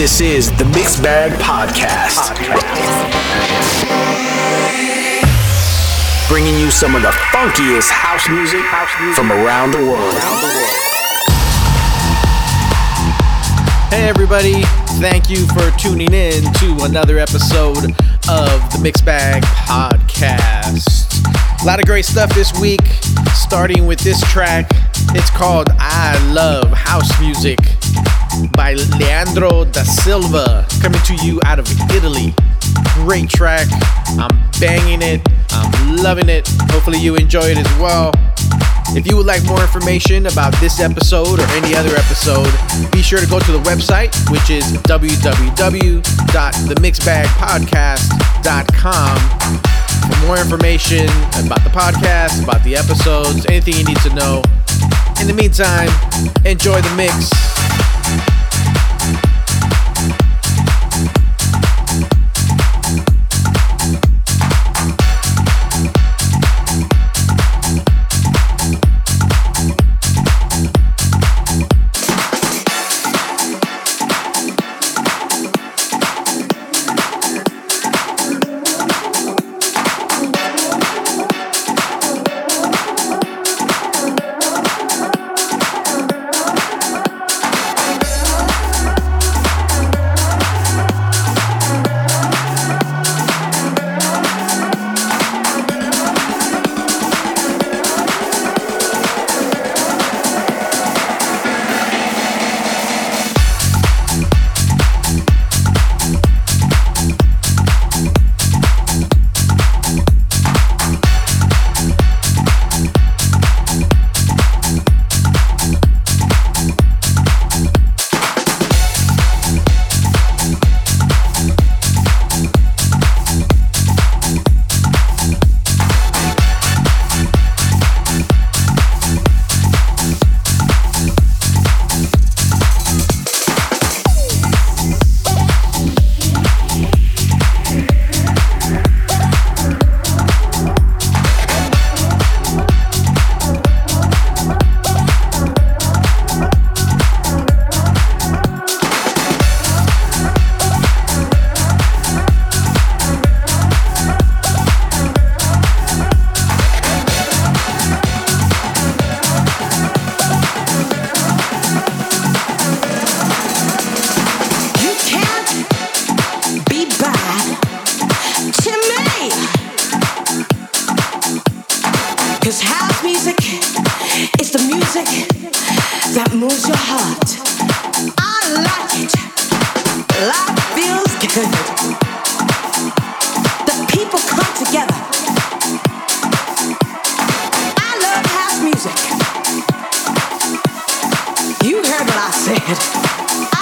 This is the Mixed Bag Podcast. Bringing you some of the funkiest house music from around the world. Hey, everybody. Thank you for tuning in to another episode of the Mixed Bag Podcast. A lot of great stuff this week, starting with this track. It's called I Love House Music by Leandro De Silva, coming to you out of Italy. Great track. I'm banging it. I'm loving it. Hopefully, you enjoy it as well. If you would like more information about this episode or any other episode, be sure to go to the website, which is www.themixbagpodcast.com for more information about the podcast, about the episodes, anything you need to know. In the meantime, enjoy the mix. I said.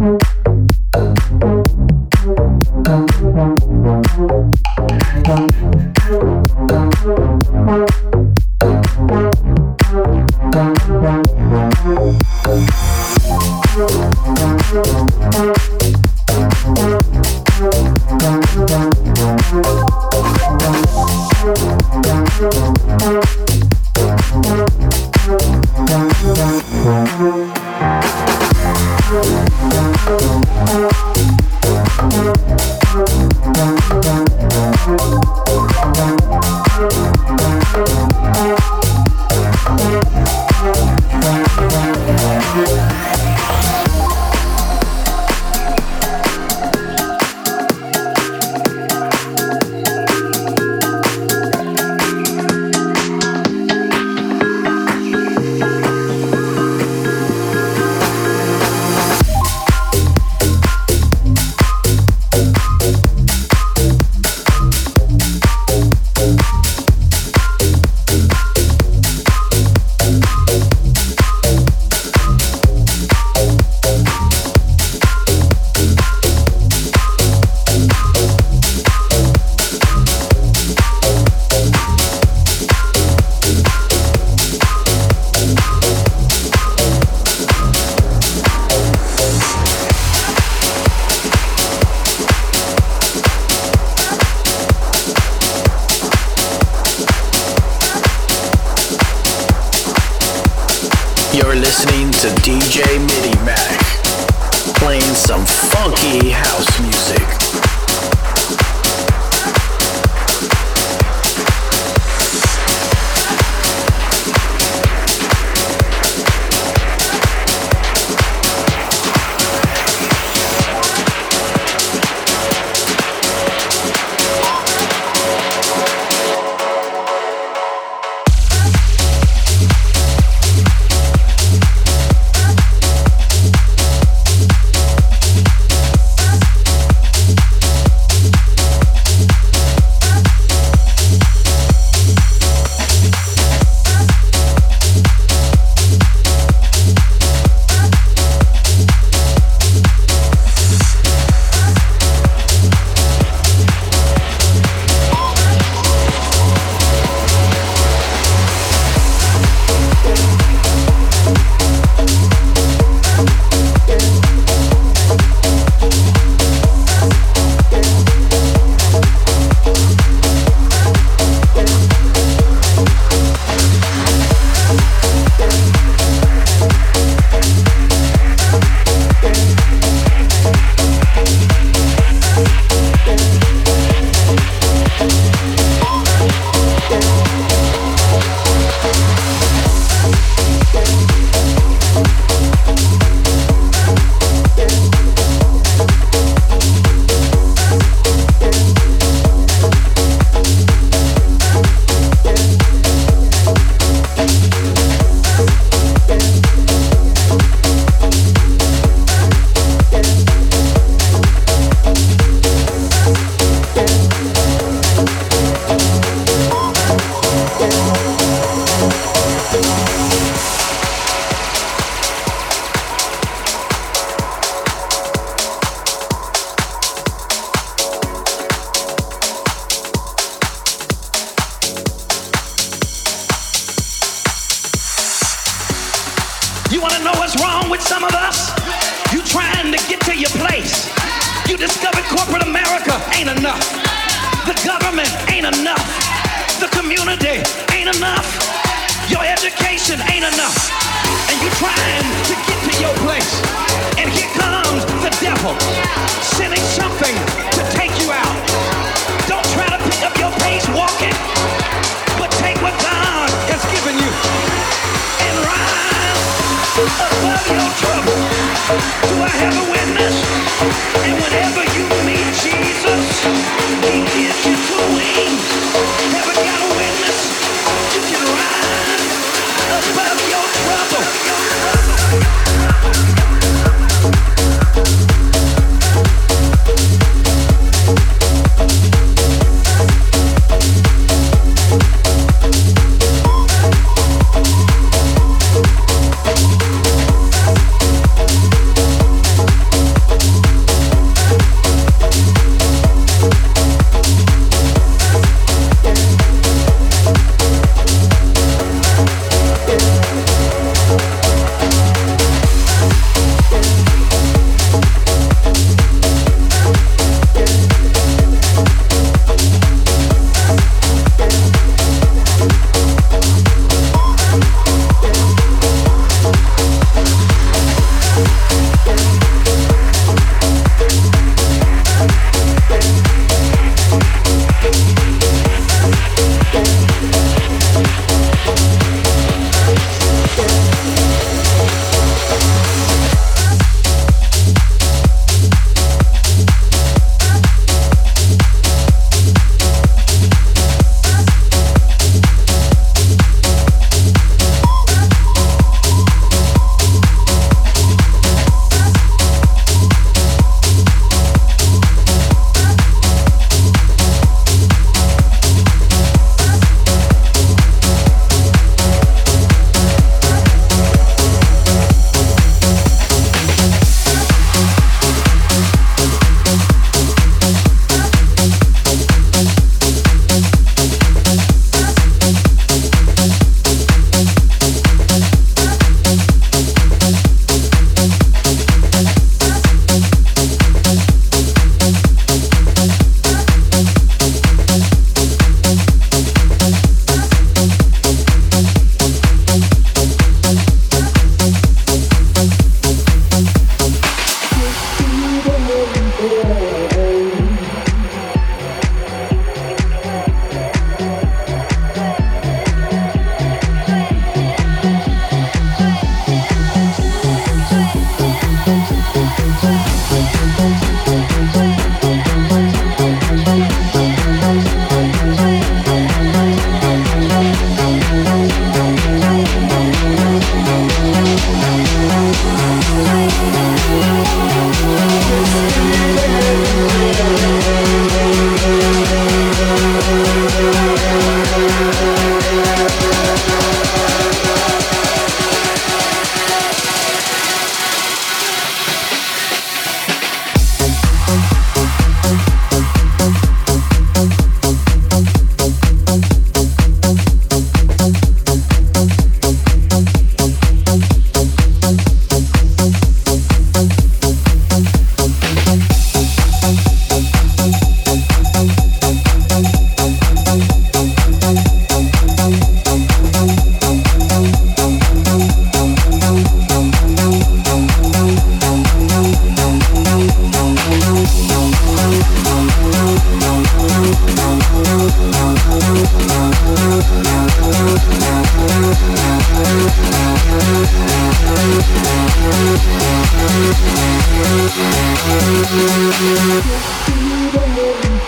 Mm-hmm. listening to DJ MIDIMACK, playing some funky house music.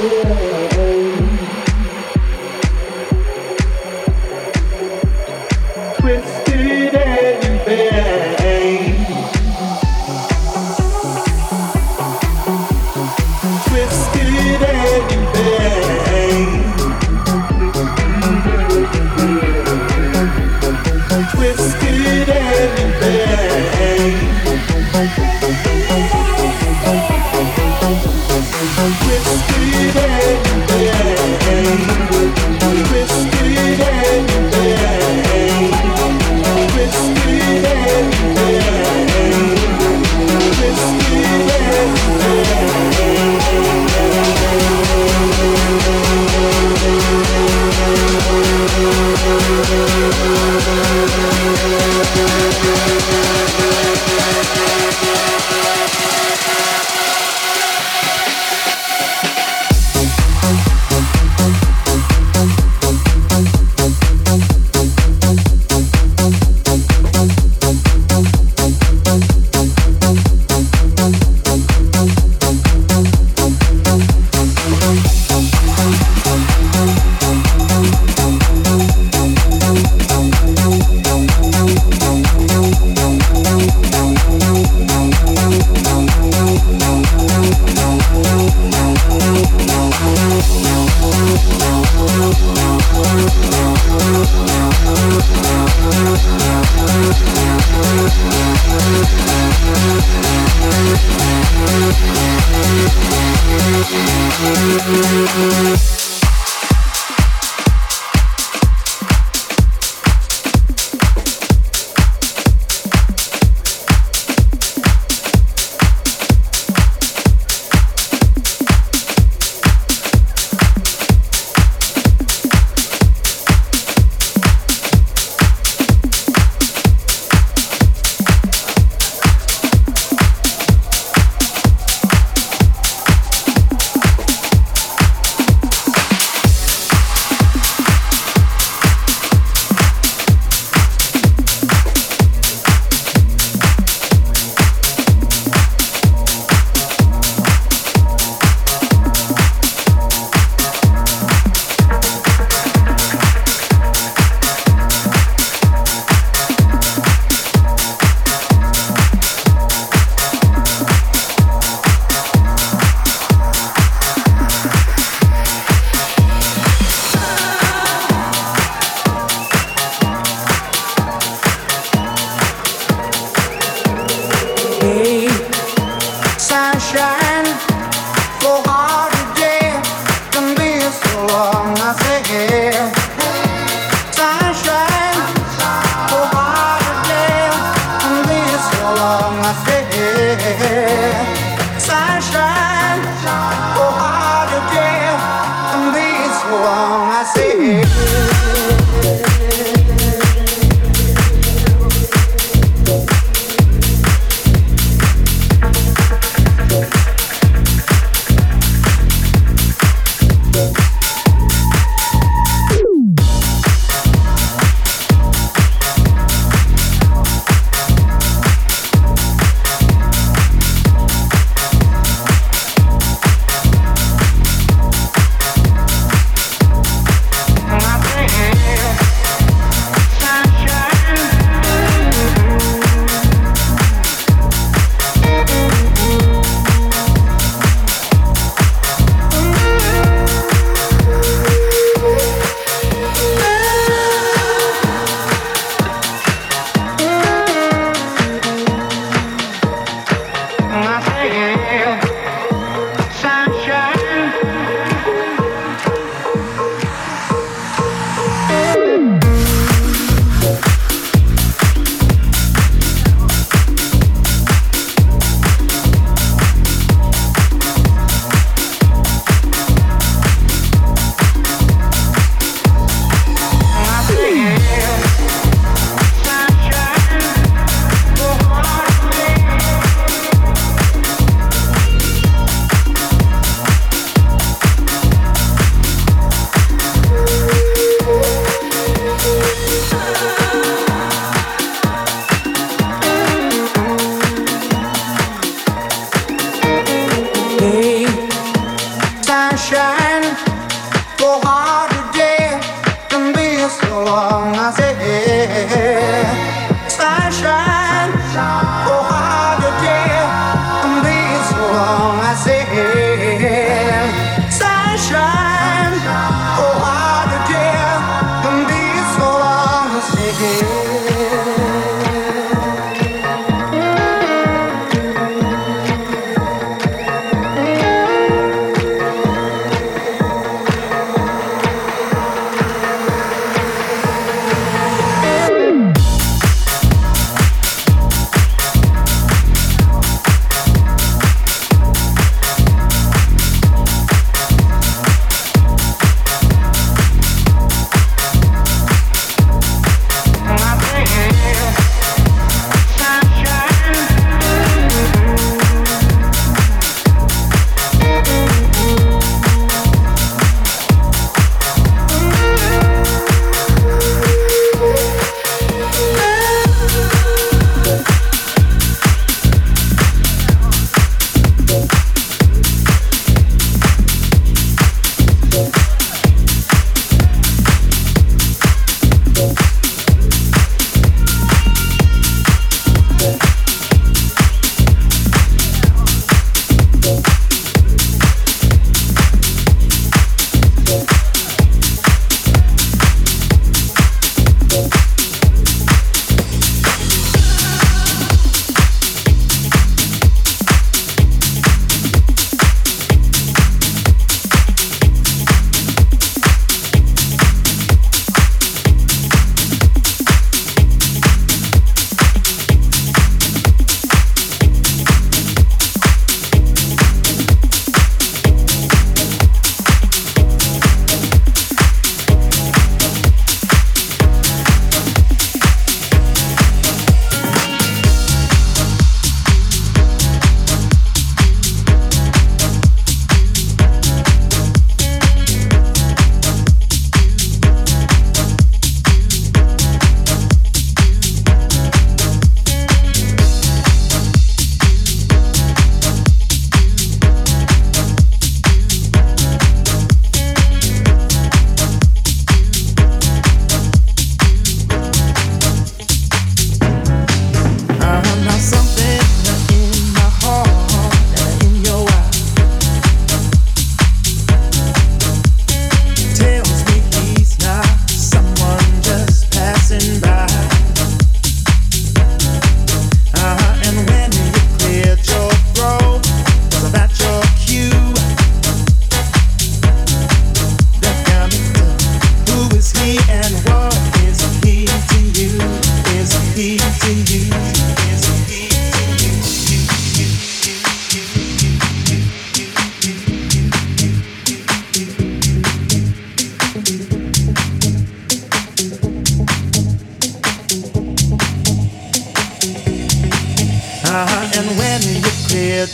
Yeah.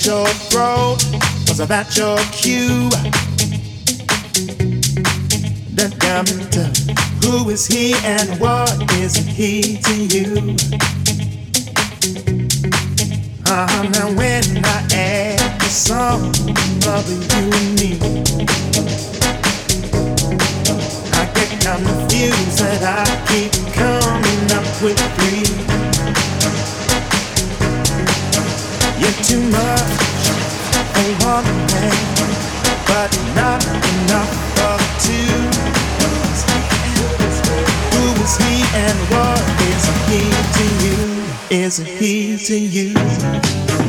Your throat, was that your cue? That doctor, who is he and what is he to you? Uh-huh. Now when I add the sum of you and me, I get confused that I keep coming up with three. You're too much for one man, but not enough for two. Who is he and what is he to you? Is he to you?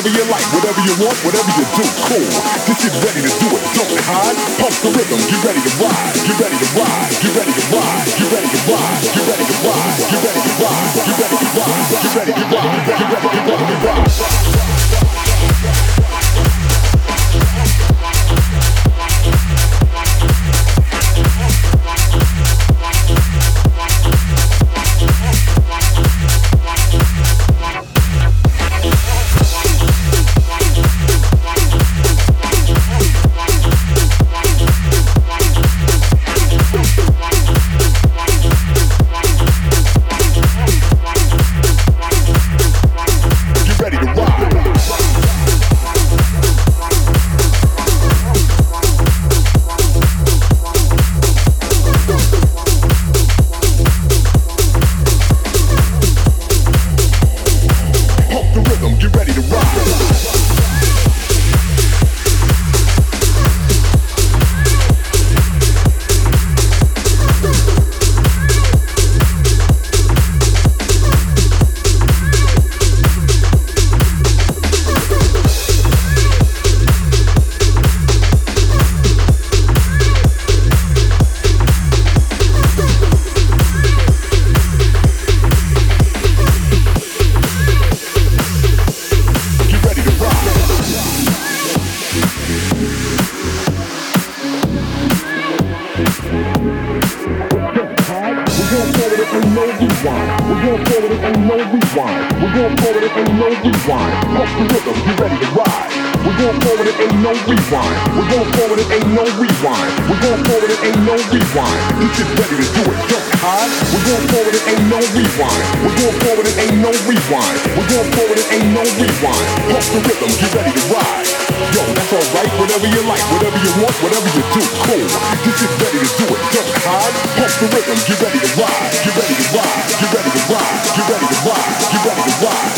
whatever you like, whatever you want, whatever you do, cool. This shit ready to do it, don't hide. Pump the rhythm, get ready to ride, get ready to ride, get ready to ride, get ready to ride, get ready to ride, get ready to ride, get ready to ride, get ready to ride, get ready to ride. We're gonna play with it and no rewind. We're gonna play with it and no rewind. Pump the rhythm? You ready to ride? We're going forward, it ain't no rewind. We're going forward, it ain't no rewind. We're going forward, it ain't no rewind. You just ready to do it, jump high. We're going forward, it ain't no rewind. We're going forward, it ain't no rewind. We're going forward, it ain't no rewind. Pump the rhythm? You ready to ride? Yo, that's alright, whatever you like, whatever you want, whatever you do, cool. Just get ready to do it, Just hide. Pump the rhythm, get ready to ride, get ready to ride, get ready to ride, get ready to ride, get ready to ride.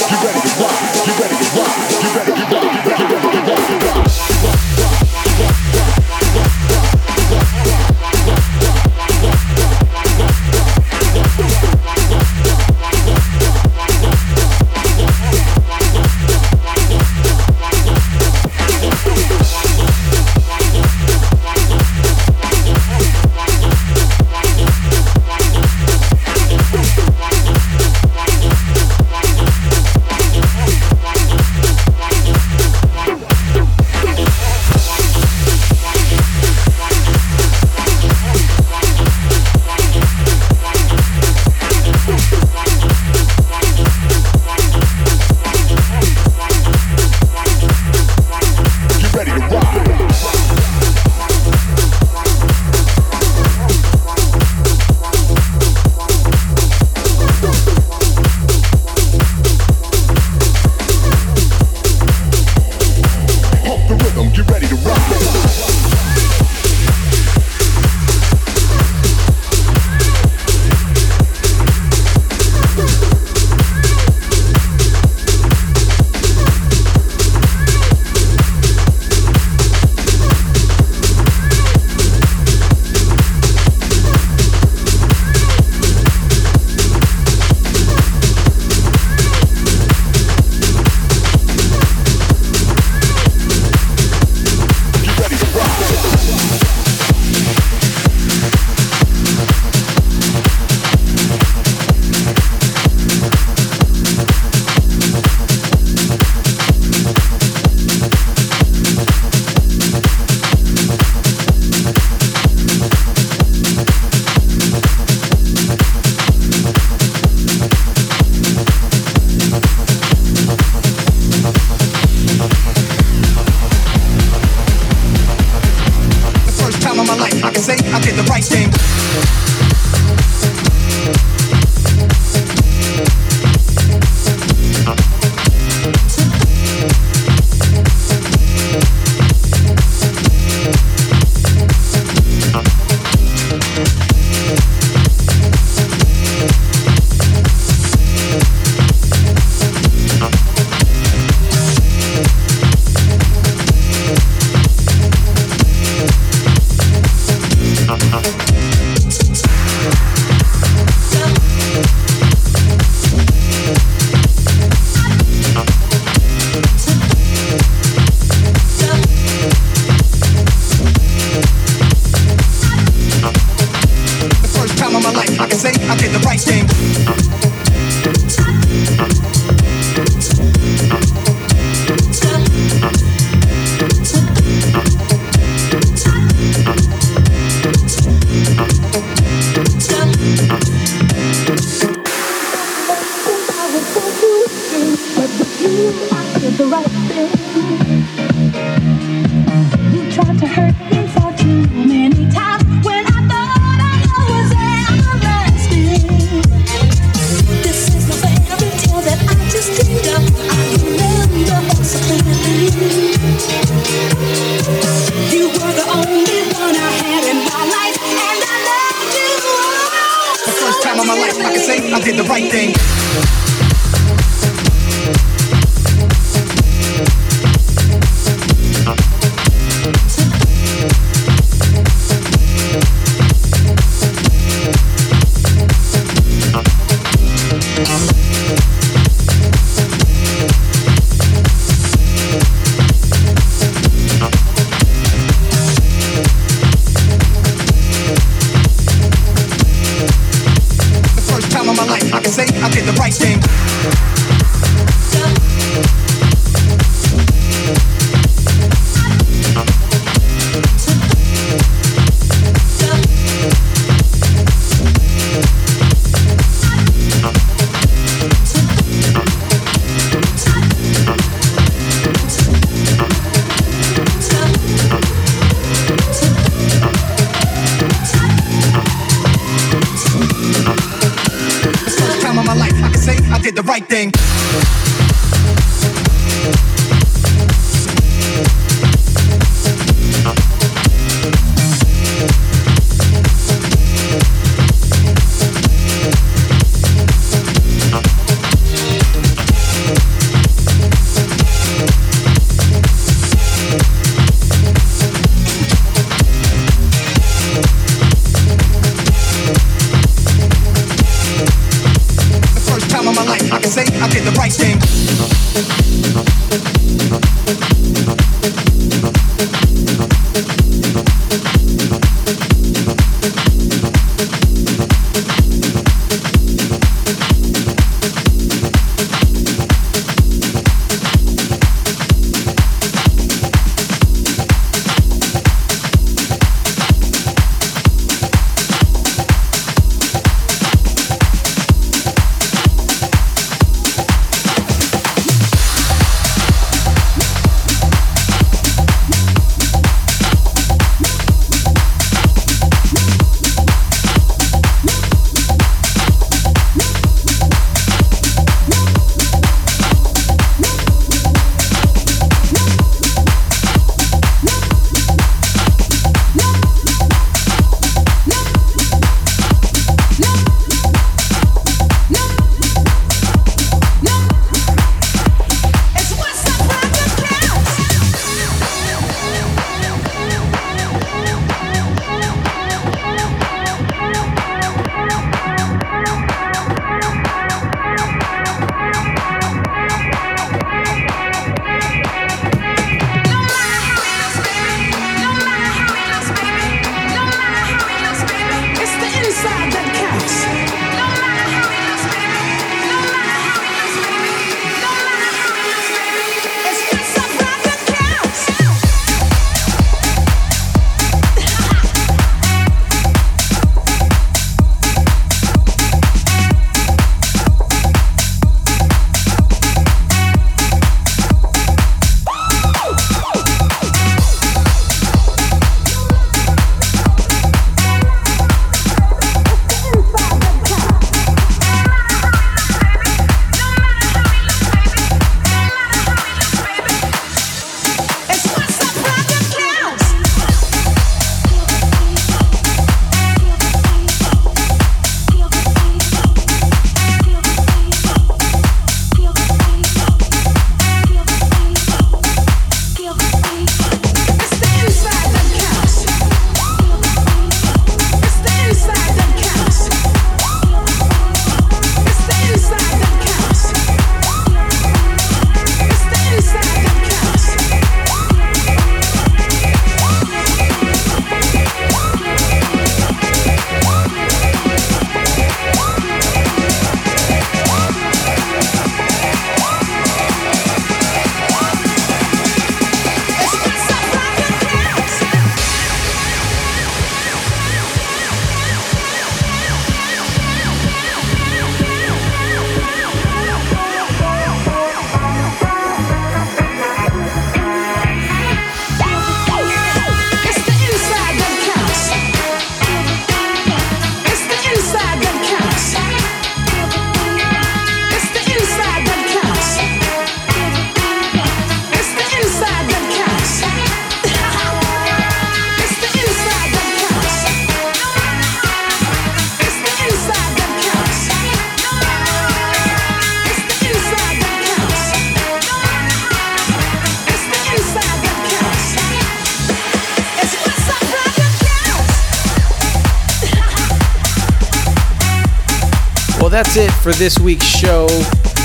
For this week's show.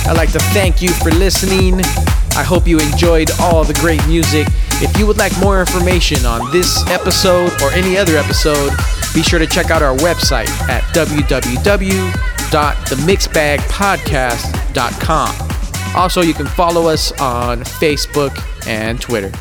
I'd like to thank you for listening. I hope you enjoyed all the great music. If you would like more information on this episode or any other episode, be sure to check out our website at www.themixbagpodcast.com. Also, you can follow us on Facebook and Twitter.